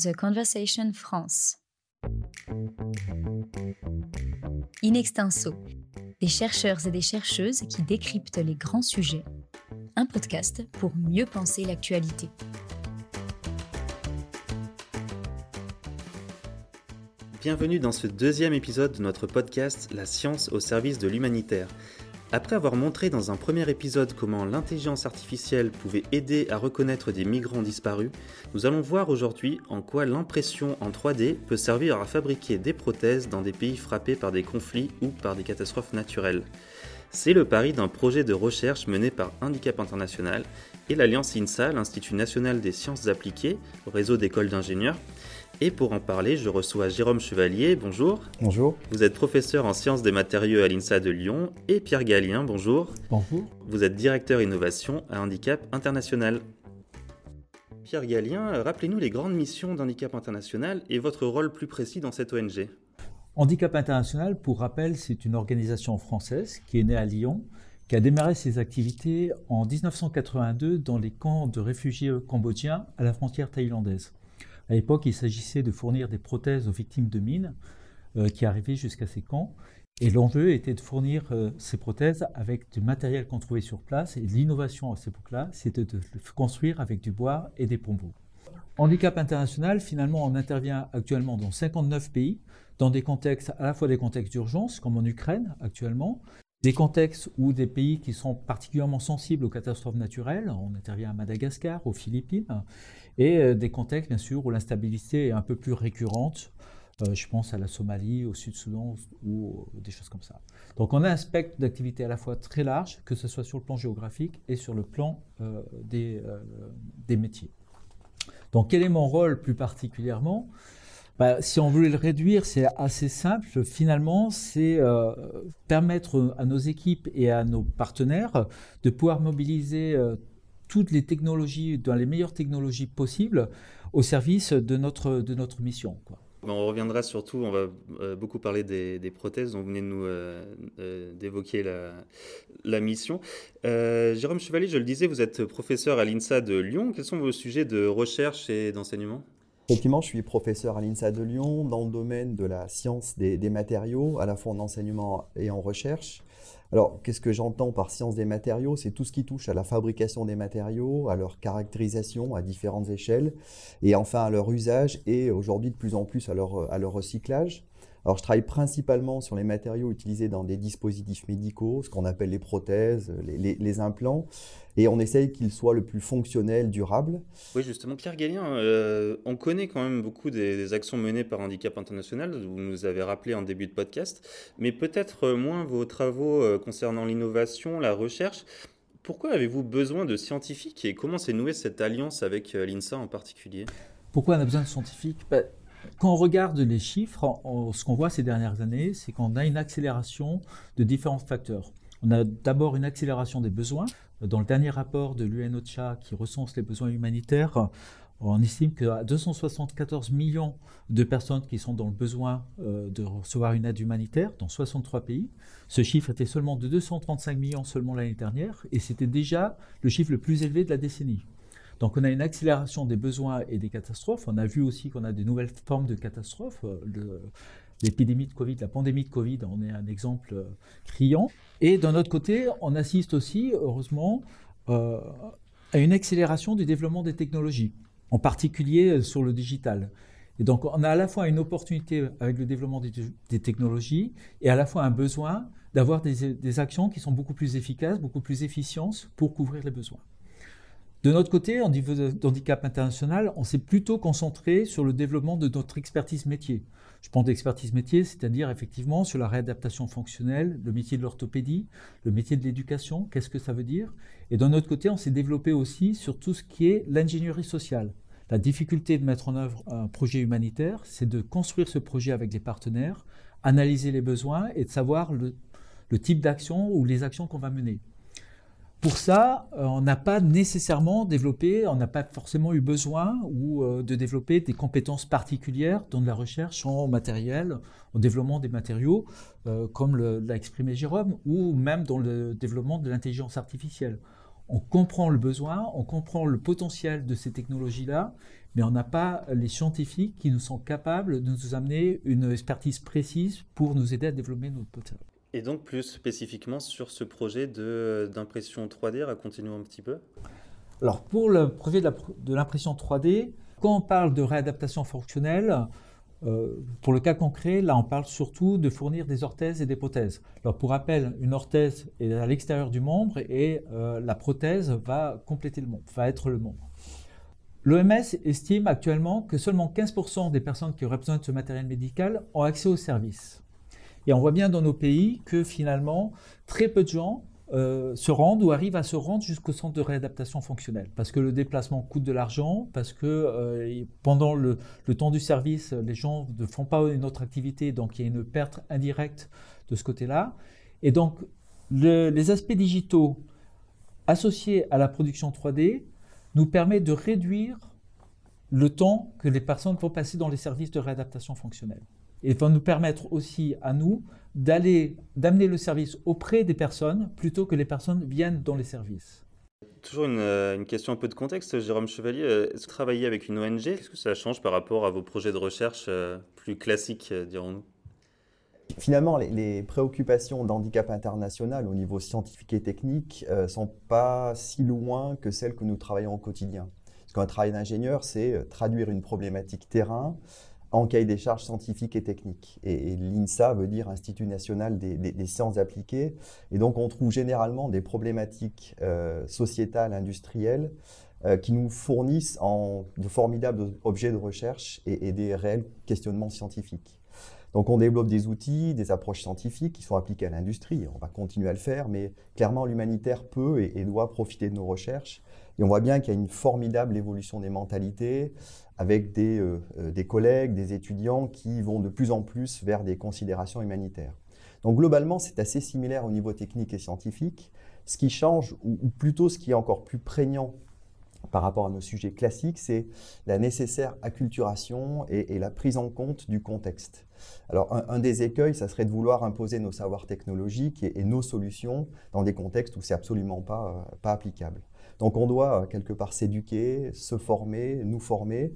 The Conversation France. In extenso, des chercheurs et des chercheuses qui décryptent les grands sujets. Un podcast pour mieux penser l'actualité. Bienvenue dans ce deuxième épisode de notre podcast La science au service de l'humanitaire. Après avoir montré dans un premier épisode comment l'intelligence artificielle pouvait aider à reconnaître des migrants disparus, nous allons voir aujourd'hui en quoi l'impression en 3D peut servir à fabriquer des prothèses dans des pays frappés par des conflits ou par des catastrophes naturelles. C'est le pari d'un projet de recherche mené par Handicap International et l'Alliance INSA, l'Institut national des sciences appliquées, réseau d'écoles d'ingénieurs, et pour en parler, je reçois Jérôme Chevalier, bonjour. Bonjour. Vous êtes professeur en sciences des matériaux à l'INSA de Lyon. Et Pierre Gallien, bonjour. Bonjour. Vous êtes directeur innovation à Handicap International. Pierre Gallien, rappelez-nous les grandes missions d'Handicap International et votre rôle plus précis dans cette ONG. Handicap International, pour rappel, c'est une organisation française qui est née à Lyon, qui a démarré ses activités en 1982 dans les camps de réfugiés cambodgiens à la frontière thaïlandaise. À l'époque, il s'agissait de fournir des prothèses aux victimes de mines euh, qui arrivaient jusqu'à ces camps. Et l'enjeu était de fournir euh, ces prothèses avec du matériel qu'on trouvait sur place. Et l'innovation à cette époque-là, c'était de construire avec du bois et des pommeaux. Handicap international, finalement, on intervient actuellement dans 59 pays, dans des contextes, à la fois des contextes d'urgence, comme en Ukraine actuellement, des contextes où des pays qui sont particulièrement sensibles aux catastrophes naturelles, on intervient à Madagascar, aux Philippines, et euh, des contextes, bien sûr, où l'instabilité est un peu plus récurrente. Euh, je pense à la Somalie, au Sud-Soudan ou des choses comme ça. Donc on a un spectre d'activité à la fois très large, que ce soit sur le plan géographique et sur le plan euh, des, des, métiers. Donc quel est mon rôle plus particulièrement? Bah, Si on voulait le réduire, c'est assez simple. Finalement, c'est permettre à nos équipes et à nos partenaires de pouvoir mobiliser toutes les technologies, dans les meilleures technologies possibles, au service de notre, de notre mission. Quoi. on reviendra surtout, on va euh, beaucoup parler des, prothèses, dont vous venez de nous euh, euh, d'évoquer la, la, mission. Jérôme Chevalier, je le disais, vous êtes professeur à l'INSA de Lyon. Quels sont vos sujets de recherche et d'enseignement? Effectivement, je suis professeur à l'INSA de Lyon dans le domaine de la science des, des matériaux, à la fois en enseignement et en recherche. Alors, qu'est-ce que j'entends par science des matériaux? C'est tout ce qui touche à la fabrication des matériaux, à leur caractérisation à différentes échelles, et enfin à leur usage et aujourd'hui de plus en plus à leur, à leur recyclage. Alors, je travaille principalement sur les matériaux utilisés dans des dispositifs médicaux, ce qu'on appelle les prothèses, les, implants, et on essaye qu'ils soient le plus fonctionnels, durables. Oui, justement, Pierre Gallien, euh, on connaît quand même beaucoup des, actions menées par Handicap International, vous nous avez rappelé en début de podcast, mais peut-être moins vos travaux euh, concernant l'innovation, la recherche. Pourquoi avez-vous besoin de scientifiques et comment s'est nouée cette alliance avec euh, l'INSA en particulier? Pourquoi on a besoin de scientifiques? Bah, quand on regarde les chiffres, ce qu'on voit ces dernières années, c'est qu'on a une accélération de différents facteurs. On a d'abord une accélération des besoins. Dans le dernier rapport de l'UNOCHA qui recense les besoins humanitaires, on estime qu'il y a 274 millions de personnes qui sont dans le besoin euh, de recevoir une aide humanitaire dans 63 pays. Ce chiffre était seulement de 235 millions seulement l'année dernière et c'était déjà le chiffre le plus élevé de la décennie. Donc on a une accélération des besoins et des catastrophes. On a vu aussi qu'on a des nouvelles formes de catastrophes. Euh, l'épidémie de Covid, la pandémie de Covid on est un exemple euh, criant. Et d'un autre côté, on assiste aussi, heureusement, euh, à une accélération du développement des technologies, en particulier sur le digital. Et donc on a à la fois une opportunité avec le développement des, technologies et à la fois un besoin d'avoir des, des actions qui sont beaucoup plus efficaces, beaucoup plus efficientes pour couvrir les besoins. De notre côté, en niveau d'handicap international, on s'est plutôt concentré sur le développement de notre expertise métier. Je prends d'expertise métier, c'est-à-dire effectivement sur la réadaptation fonctionnelle, le métier de l'orthopédie, le métier de l'éducation, qu'est-ce que ça veut dire? Et d'un autre côté, on s'est développé aussi sur tout ce qui est l'ingénierie sociale. La difficulté de mettre en œuvre un projet humanitaire, c'est de construire ce projet avec des partenaires, analyser les besoins et de savoir le type d'action ou les actions qu'on va mener. Pour ça, euh, on n'a pas nécessairement développé, on n'a pas forcément eu besoin euh, de développer des compétences particulières dans la recherche en matériel, en développement des matériaux, euh, comme l'a exprimé Jérôme, ou même dans le développement de l'intelligence artificielle. on comprend le besoin, on comprend le potentiel de ces technologies-là, mais on n'a pas les scientifiques qui nous sont capables de nous amener une expertise précise pour nous aider à développer notre potentiel. Et donc plus spécifiquement sur ce projet d'impression 3D, racontez-nous un petit peu. Alors pour le projet de l'impression 3D, quand on parle de réadaptation fonctionnelle, euh, pour le cas concret, là, on parle surtout de fournir des orthèses et des prothèses. Alors, pour rappel, une orthèse est à l'extérieur du membre et euh, la prothèse va compléter le membre, va être le membre. L'OMS estime actuellement que seulement 15% des personnes qui auraient besoin de ce matériel médical ont accès au service. Et on voit bien dans nos pays que finalement, très peu de gens euh, se rendent ou arrivent à se rendre jusqu'au centre de réadaptation fonctionnelle. Parce que le déplacement coûte de l'argent, parce que euh, pendant le, temps du service, les gens ne font pas une autre activité, donc il y a une perte indirecte de ce côté-là. Et donc, les aspects digitaux associés à la production 3D nous permettent de réduire le temps que les personnes vont passer dans les services de réadaptation fonctionnelle. Et va nous permettre aussi à nous d'aller, d'amener le service auprès des personnes plutôt que les personnes viennent dans les services. Toujours une, euh, une, question un peu de contexte, Jérôme Chevalier. Euh, est-ce que travailler avec une ONG, qu'est-ce que ça change par rapport à vos projets de recherche euh, plus classiques, dirons-nous? Finalement, les, préoccupations d'handicap international au niveau scientifique et technique ne sont pas si loin que celles que nous travaillons au quotidien. Parce qu'un travail d'ingénieur, c'est traduire une problématique terrain en cahier des charges scientifiques et techniques. Et, l'INSA veut dire Institut national des, sciences appliquées. Et donc on trouve généralement des problématiques euh, sociétales, industrielles, euh, qui nous fournissent en, de formidables objets de recherche et, des réels questionnements scientifiques. Donc on développe des outils, des approches scientifiques qui sont appliquées à l'industrie. On va continuer à le faire, mais clairement l'humanitaire peut et, doit profiter de nos recherches. Et on voit bien qu'il y a une formidable évolution des mentalités, avec des, euh, euh, des, collègues, des étudiants qui vont de plus en plus vers des considérations humanitaires. Donc globalement, c'est assez similaire au niveau technique et scientifique. Ce qui change, ou, plutôt ce qui est encore plus prégnant par rapport à nos sujets classiques, c'est la nécessaire acculturation et, la prise en compte du contexte. Alors un, des écueils, ça serait de vouloir imposer nos savoirs technologiques et, nos solutions dans des contextes où c'est absolument pas, euh, pas applicable. Donc on doit euh, quelque part s'éduquer, se former, nous former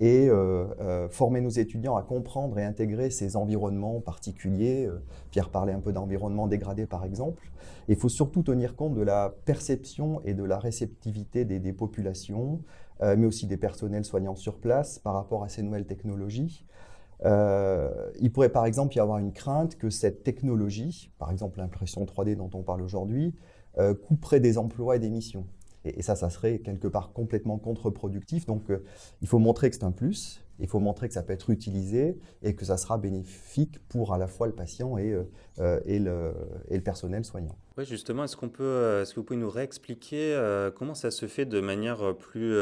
et euh, former nos étudiants à comprendre et intégrer ces environnements particuliers. Pierre parlait un peu d'environnement dégradé par exemple. Il faut surtout tenir compte de la perception et de la réceptivité des, populations, mais aussi des personnels soignants sur place par rapport à ces nouvelles technologies. Il pourrait par exemple y avoir une crainte que cette technologie, par exemple l'impression 3D dont on parle aujourd'hui, couperait des emplois et des missions. Et, ça, ça serait quelque part complètement contre-productif. Donc, euh, il faut montrer que c'est un plus, il faut montrer que ça peut être utilisé et que ça sera bénéfique pour à la fois le patient euh, euh, et le, personnel soignant. Oui, justement, est-ce, qu'on peut, est-ce que vous pouvez nous réexpliquer comment ça se fait de manière plus,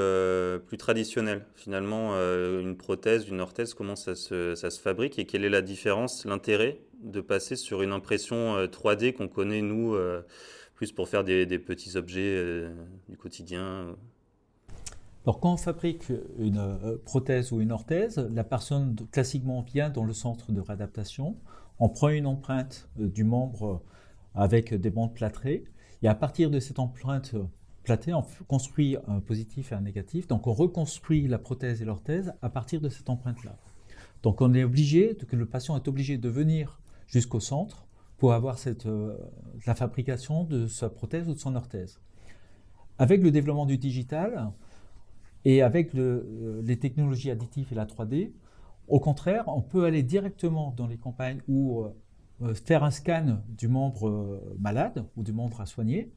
plus traditionnelle Finalement, une prothèse, une orthèse, comment ça se, ça se fabrique et quelle est la différence, l'intérêt de passer sur une impression 3D qu'on connaît, nous plus pour faire des, petits objets euh, du quotidien alors, quand on fabrique une euh, prothèse ou une orthèse, la personne classiquement vient dans le centre de réadaptation, on prend une empreinte euh, du membre avec des bandes plâtrées, et à partir de cette empreinte plâtrée, on construit un positif et un négatif. Donc, on reconstruit la prothèse et l'orthèse à partir de cette empreinte-là. Donc, on est obligé, le patient est obligé de venir jusqu'au centre pour avoir euh, la fabrication de sa prothèse ou de son orthèse. Avec le développement du digital et avec euh, les technologies additives et la 3D, au contraire, on peut aller directement dans les campagnes euh, faire un scan du membre malade ou du membre à soigner.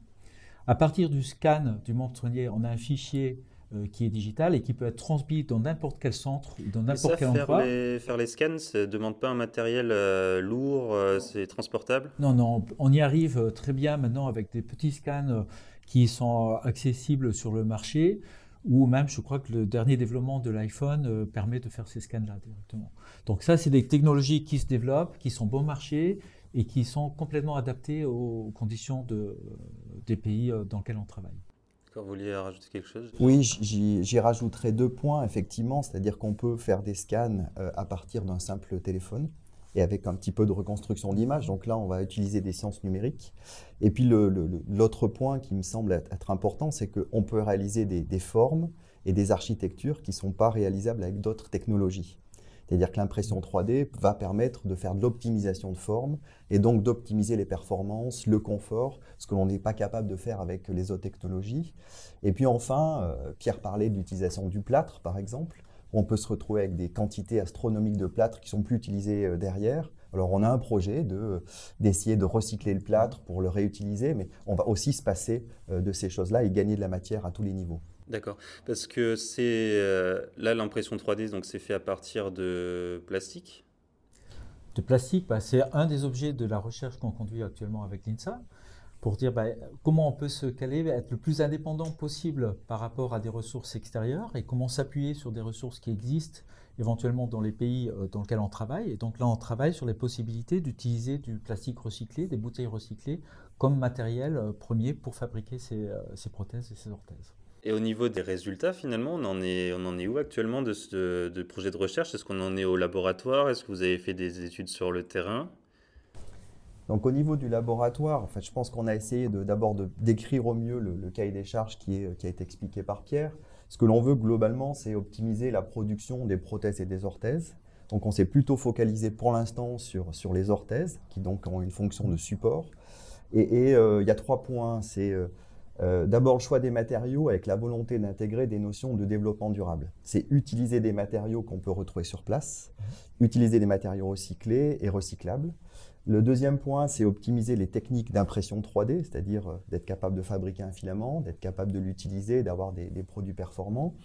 À partir du scan du membre soigné, on a un fichier euh, qui est digital et qui peut être transmis dans n'importe quel centre, dans n'importe quel faire endroit. Les, faire les scans, ça ne demande pas un matériel euh, lourd, euh, c'est transportable? Non, non, on y arrive très bien maintenant avec des petits scans qui sont accessibles sur le marché ou même je crois que le dernier développement de l'iPhone permet de faire ces scans-là directement. Donc ça, c'est des technologies qui se développent, qui sont bon marché et qui sont complètement adaptées aux conditions de, des pays dans lesquels on travaille. Vous vouliez rajouter quelque chose? Oui, j'y rajouterai deux points, effectivement, c'est-à-dire qu'on peut faire des scans euh, à partir d'un simple téléphone. Et avec un petit peu de reconstruction d'image. Donc là, on va utiliser des sciences numériques. Et puis l'autre point qui me semble être, important, c'est qu'on peut réaliser des, formes et des architectures qui ne sont pas réalisables avec d'autres technologies. C'est-à-dire que l'impression 3D va permettre de faire de l'optimisation de forme et donc d'optimiser les performances, le confort, ce que l'on n'est pas capable de faire avec les autres technologies. Et puis enfin, euh, Pierre parlait de l'utilisation du plâtre, par exemple on peut se retrouver avec des quantités astronomiques de plâtre qui sont plus utilisées euh, derrière. Alors on a un projet de, d'essayer de recycler le plâtre pour le réutiliser, mais on va aussi se passer euh, de ces choses-là et gagner de la matière à tous les niveaux. D'accord, parce que c'est euh, là l'impression 3D, donc c'est fait à partir de plastique? De plastique, bah, c'est un des objets de la recherche qu'on conduit actuellement avec l'INSA pour dire bah, comment on peut se caler, être le plus indépendant possible par rapport à des ressources extérieures et comment s'appuyer sur des ressources qui existent éventuellement dans les pays euh, dans lesquels on travaille. Et donc là, on travaille sur les possibilités d'utiliser du plastique recyclé, des bouteilles recyclées, comme matériel euh, premier pour fabriquer ces, euh, ces prothèses et ces orthèses. Et au niveau des résultats, finalement, on en est, on en est où actuellement de ce de projet de recherche? Est-ce qu'on en est au laboratoire? Est-ce que vous avez fait des études sur le terrain? Donc au niveau du laboratoire, en fait, je pense qu'on a essayé d'abord de, décrire au mieux le, cahier des charges qui, est, qui a été expliqué par Pierre. Ce que l'on veut globalement, c'est optimiser la production des prothèses et des orthèses. Donc on s'est plutôt focalisé pour l'instant sur, sur les orthèses, qui donc ont une fonction de support. Et, euh, il y a trois points. C'est euh, euh, d'abord le choix des matériaux avec la volonté d'intégrer des notions de développement durable. C'est utiliser des matériaux qu'on peut retrouver sur place, utiliser des matériaux recyclés et recyclables. Le deuxième point, c'est optimiser les techniques d'impression 3D, c'est-à-dire euh, d'être capable de fabriquer un filament, d'être capable de l'utiliser, d'avoir des, produits performants.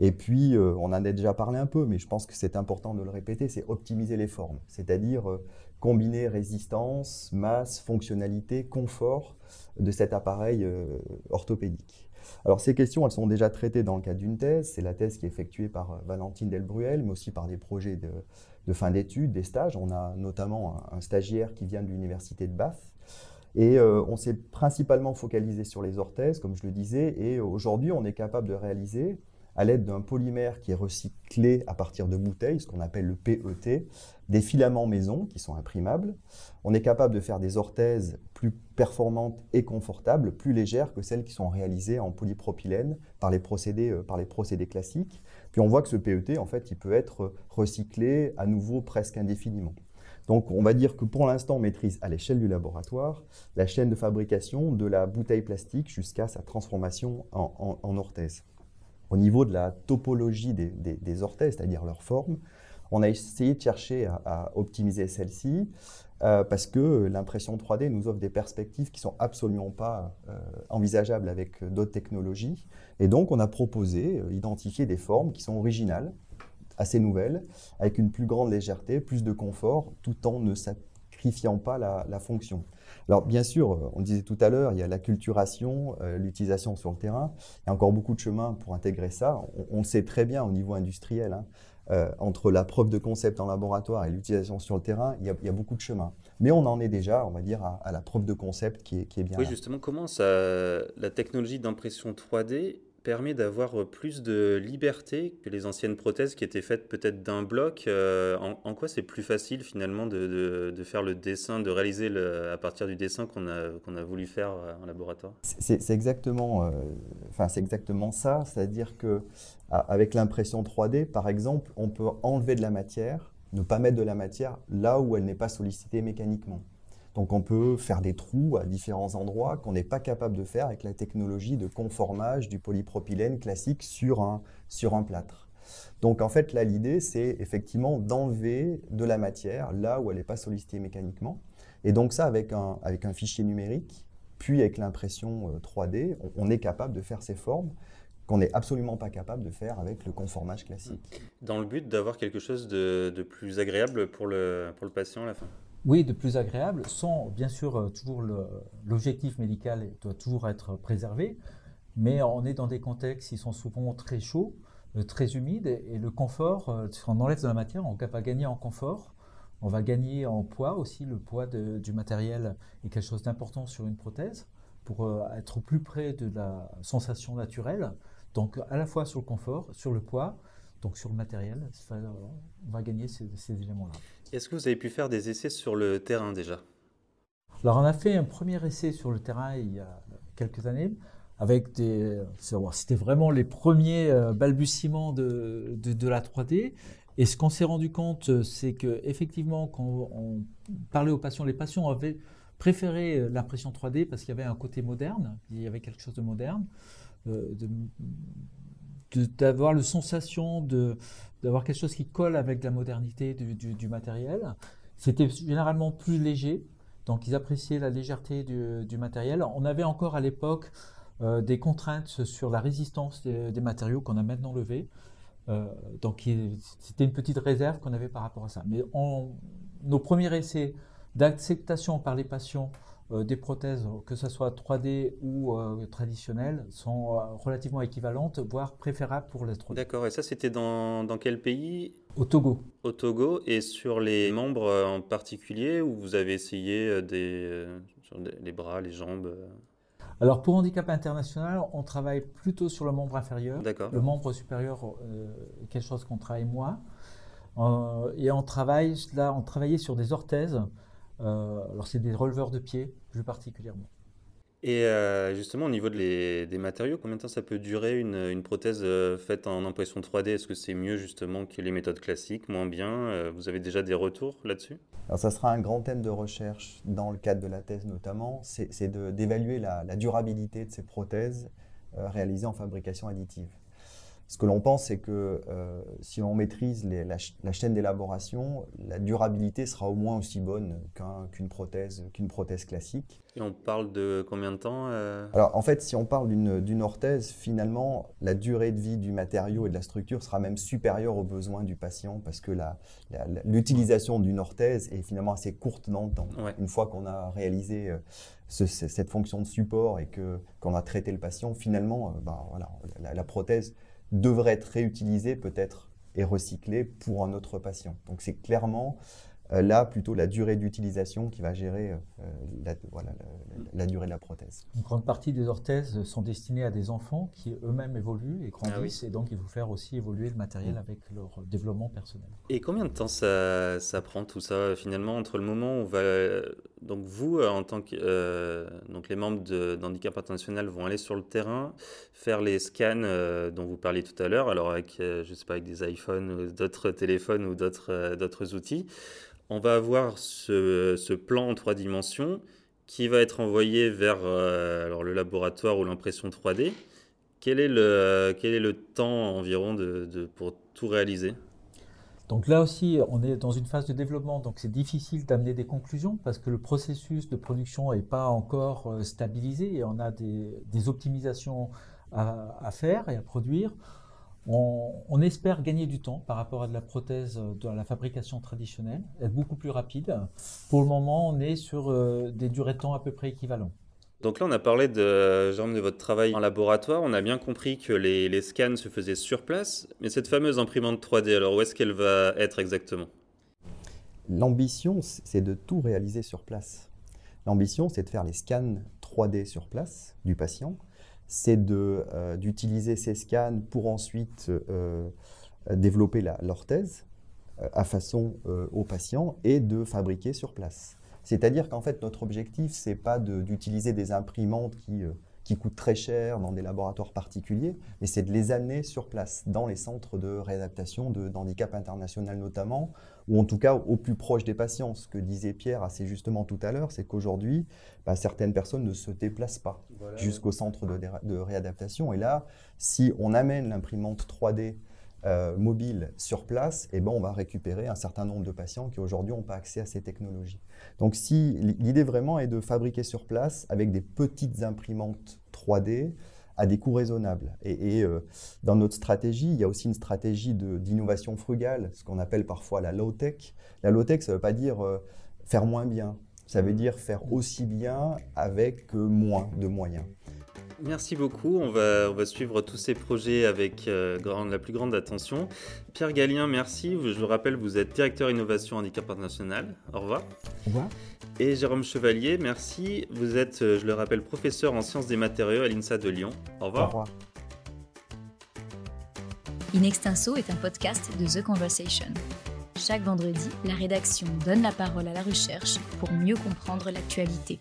Et puis, euh, on en a déjà parlé un peu, mais je pense que c'est important de le répéter, c'est optimiser les formes, c'est-à-dire euh, combiner résistance, masse, fonctionnalité, confort de cet appareil orthopédique. Alors ces questions, elles sont déjà traitées dans le cadre d'une thèse. C'est la thèse qui est effectuée par Valentine Delbruel, mais aussi par des projets de, de fin d'études, des stages. On a notamment un, stagiaire qui vient de l'université de Bath. Et euh, on s'est principalement focalisé sur les orthèses, comme je le disais, et aujourd'hui on est capable de réaliser, à l'aide d'un polymère qui est recyclé à partir de bouteilles, ce qu'on appelle le PET, des filaments maison qui sont imprimables. On est capable de faire des orthèses plus performantes et confortables, plus légères que celles qui sont réalisées en polypropylène par les procédés, euh, par les procédés classiques. Puis on voit que ce PET, en fait, il peut être recyclé à nouveau presque indéfiniment. Donc on va dire que pour l'instant, on maîtrise à l'échelle du laboratoire la chaîne de fabrication de la bouteille plastique jusqu'à sa transformation en, orthèse. Au niveau de la topologie des, orthèses, c'est-à-dire leur forme, on a essayé de chercher à, optimiser celle-ci euh, parce que l'impression 3D nous offre des perspectives qui sont absolument pas euh, envisageables avec d'autres technologies. Et donc, on a proposé, euh, des formes qui sont originales, assez nouvelles, avec une plus grande légèreté, plus de confort, tout en ne sacrifiant pas la, fonction. Alors, bien sûr, on disait tout à l'heure, il y a la culturation, l'utilisation sur le terrain. Il y a encore beaucoup de chemin pour intégrer ça. On, le sait très bien au niveau industriel. Hein. Euh, entre la preuve de concept en laboratoire et l'utilisation sur le terrain, il y, a, beaucoup de chemin. Mais on en est déjà, on va dire, à, la preuve de concept qui est, qui est bien. Oui, justement, comment ça, la technologie d'impression 3D permet d'avoir euh, plus de liberté que les anciennes prothèses qui étaient faites peut-être d'un bloc. Euh, en, quoi c'est plus facile finalement de, faire le dessin, de réaliser à partir du dessin qu'on a, voulu faire euh, en laboratoire? C'est exactement, c'est exactement ça, c'est-à-dire que avec l'impression 3D, par exemple, on peut enlever de la matière, ne pas mettre de la matière là où elle n'est pas sollicitée mécaniquement. Donc on peut faire des trous à différents endroits qu'on n'est pas capable de faire avec la technologie de conformage du polypropylène classique sur un, sur un plâtre. Donc en fait là l'idée c'est effectivement d'enlever de la matière là où elle n'est pas sollicitée mécaniquement. Et donc ça avec un, avec un fichier numérique, puis avec l'impression 3D, euh, on, est capable de faire ces formes qu'on n'est absolument pas capable de faire avec le conformage classique. Dans le but d'avoir quelque chose de, de, plus agréable pour le, pour le patient à la fin oui, de plus agréable, sans bien sûr euh, toujours l'objectif médical doit toujours être préservé, mais on est dans des contextes qui sont souvent très chauds, euh, très humides, et le confort, euh, si on enlève de la matière, on va gagner en confort, on va gagner en poids aussi, le poids du matériel est quelque chose d'important sur une prothèse, pour être plus près de la sensation naturelle, donc à la fois sur le confort, sur le poids, donc sur le matériel, on va gagner ces, éléments-là. Est-ce que vous avez pu faire des essais sur le terrain déjà? Alors on a fait un premier essai sur le terrain il y a quelques années avec des. C'était vraiment les premiers euh, balbutiements de, de, la 3D. Et ce qu'on s'est rendu compte, c'est que effectivement, quand on parlait aux patients, les patients avaient préféré euh, l'impression 3D parce qu'il y avait un côté moderne, il y avait quelque chose de moderne, euh, d'avoir la sensation d'avoir quelque chose qui colle avec la modernité du, matériel. C'était généralement plus léger, donc ils appréciaient la légèreté du, matériel. On avait encore à l'époque euh, des contraintes sur la résistance des, matériaux qu'on a maintenant levées. donc c'était une petite réserve qu'on avait par rapport à ça. Mais nos premiers essais d'acceptation par les patients euh, des prothèses, que ce soit 3D ou euh, traditionnelles, sont euh, relativement équivalentes, voire préférables pour les 3D. D'accord, et ça c'était dans, dans, quel pays? Au Togo. Au Togo, et sur les membres en particulier, où vous avez essayé des, sur les bras, les jambes alors pour handicap international, on travaille plutôt sur le membre inférieur. D'accord. Le membre supérieur quelque chose qu'on travaille moins. et on travaille là, on travaillait sur des orthèses euh, alors c'est des releveurs de pied plus particulièrement. Et euh, justement, au niveau des matériaux, combien de temps ça peut durer une, prothèse euh, faite en impression 3D Est-ce que c'est mieux justement que les méthodes classiques, moins bien? Vous avez déjà des retours là-dessus? Alors ça sera un grand thème de recherche dans le cadre de la thèse notamment, c'est d'évaluer la, la, durabilité de ces prothèses réalisées en fabrication additive. Ce que l'on pense, c'est que euh, si on maîtrise la, chaîne d'élaboration, la durabilité sera au moins aussi bonne qu'une prothèse, qu'une prothèse classique. Et on parle de combien de temps euh? Alors en fait, si on parle d'une orthèse, finalement, la durée de vie du matériau et de la structure sera même supérieure aux besoins du patient parce que l'utilisation d'une orthèse est finalement assez courte dans le temps. Une fois qu'on a réalisé euh, cette fonction de support et qu'on a traité le patient, finalement, ben, voilà, la prothèse devrait être réutilisé peut-être et recyclé pour un autre patient. Donc c'est clairement là plutôt la durée d'utilisation qui va gérer euh, la, la, durée de la prothèse. Une grande partie des orthèses sont destinées à des enfants qui eux-mêmêmes évoluent et grandissent ah et donc il faut faire aussi évoluer le matériel avec leur développement personnel. Et combien de temps ça, ça prend tout ça finalement entre le moment où on va donc vous en tant que euh, donc les membres d'handicap international vont aller sur le terrain faire les scans dont vous parliez tout à l'heure alors avec je sais pas avec des iPhones ou d'autres téléphones ou d'autres d'autres outils on va avoir ce, plan en trois dimensions qui va être envoyé vers euh, alors, le laboratoire ou l'impression 3D. Quel est le, quel est le temps environ de, pour tout réaliser? Donc là aussi, on est dans une phase de développement, donc c'est difficile d'amener des conclusions parce que le processus de production n'est pas encore euh, stabilisé et on a des, optimisations à, faire et à produire. On, espère gagner du temps par rapport à de la prothèse de la fabrication traditionnelle, être beaucoup plus rapide. Pour le moment, on est sur euh, des durées de temps à peu près équivalents. Donc là, on a parlé de, de votre travail en laboratoire. On a bien compris que les, les, scans se faisaient sur place. Mais cette fameuse imprimante 3D, alors où est-ce qu'elle va être exactement? L'ambition, c'est de tout réaliser sur place. L'ambition, c'est de faire les scans 3D sur place du patient c'est euh, d'utiliser ces scans pour ensuite euh, développer l'orthèse euh, à façon au patient et de fabriquer sur place. C'est-à-dire qu'en fait, notre objectif, ce n'est pas d'utiliser des imprimantes qui qui coûtent très cher dans des laboratoires particuliers, mais c'est de les amener sur place, dans les centres de réadaptation d'handicap international notamment, ou en tout cas au plus proche des patients. Ce que disait Pierre assez justement tout à l'heure, c'est qu'aujourd'hui, bah, certaines personnes ne se déplacent pas jusqu'au centre de, de, réadaptation. Et là, si on amène l'imprimante 3D euh, mobile sur place, eh ben, on va récupérer un certain nombre de patients qui aujourd'hui n'ont pas accès à ces technologies. Donc si l'idée vraiment est de fabriquer sur place avec des petites imprimantes 3D à des coûts raisonnables. Et, euh, dans notre stratégie, il y a aussi une stratégie d'innovation frugale, ce qu'on appelle parfois la low-tech. La low-tech, ça ne veut pas dire euh, faire moins bien, ça veut dire faire aussi bien avec moins de moyens. Merci beaucoup. On va, on va suivre tous ces projets avec euh, la plus grande attention. Pierre Gallien, merci. Je vous rappelle, vous êtes directeur innovation handicap international. Au revoir. Au revoir. Et Jérôme Chevalier, merci. Vous êtes, euh, je le rappelle, professeur en sciences des matériaux à l'INSA de Lyon. Au revoir. Au revoir. In Extenso est un podcast de The Conversation. Chaque vendredi, la rédaction donne la parole à la recherche pour mieux comprendre l'actualité.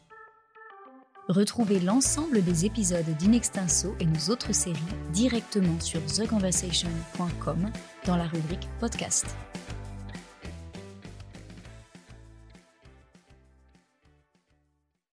Retrouvez l'ensemble des épisodes d'Inextinso et nos autres séries directement sur theconversation.com dans la rubrique podcast.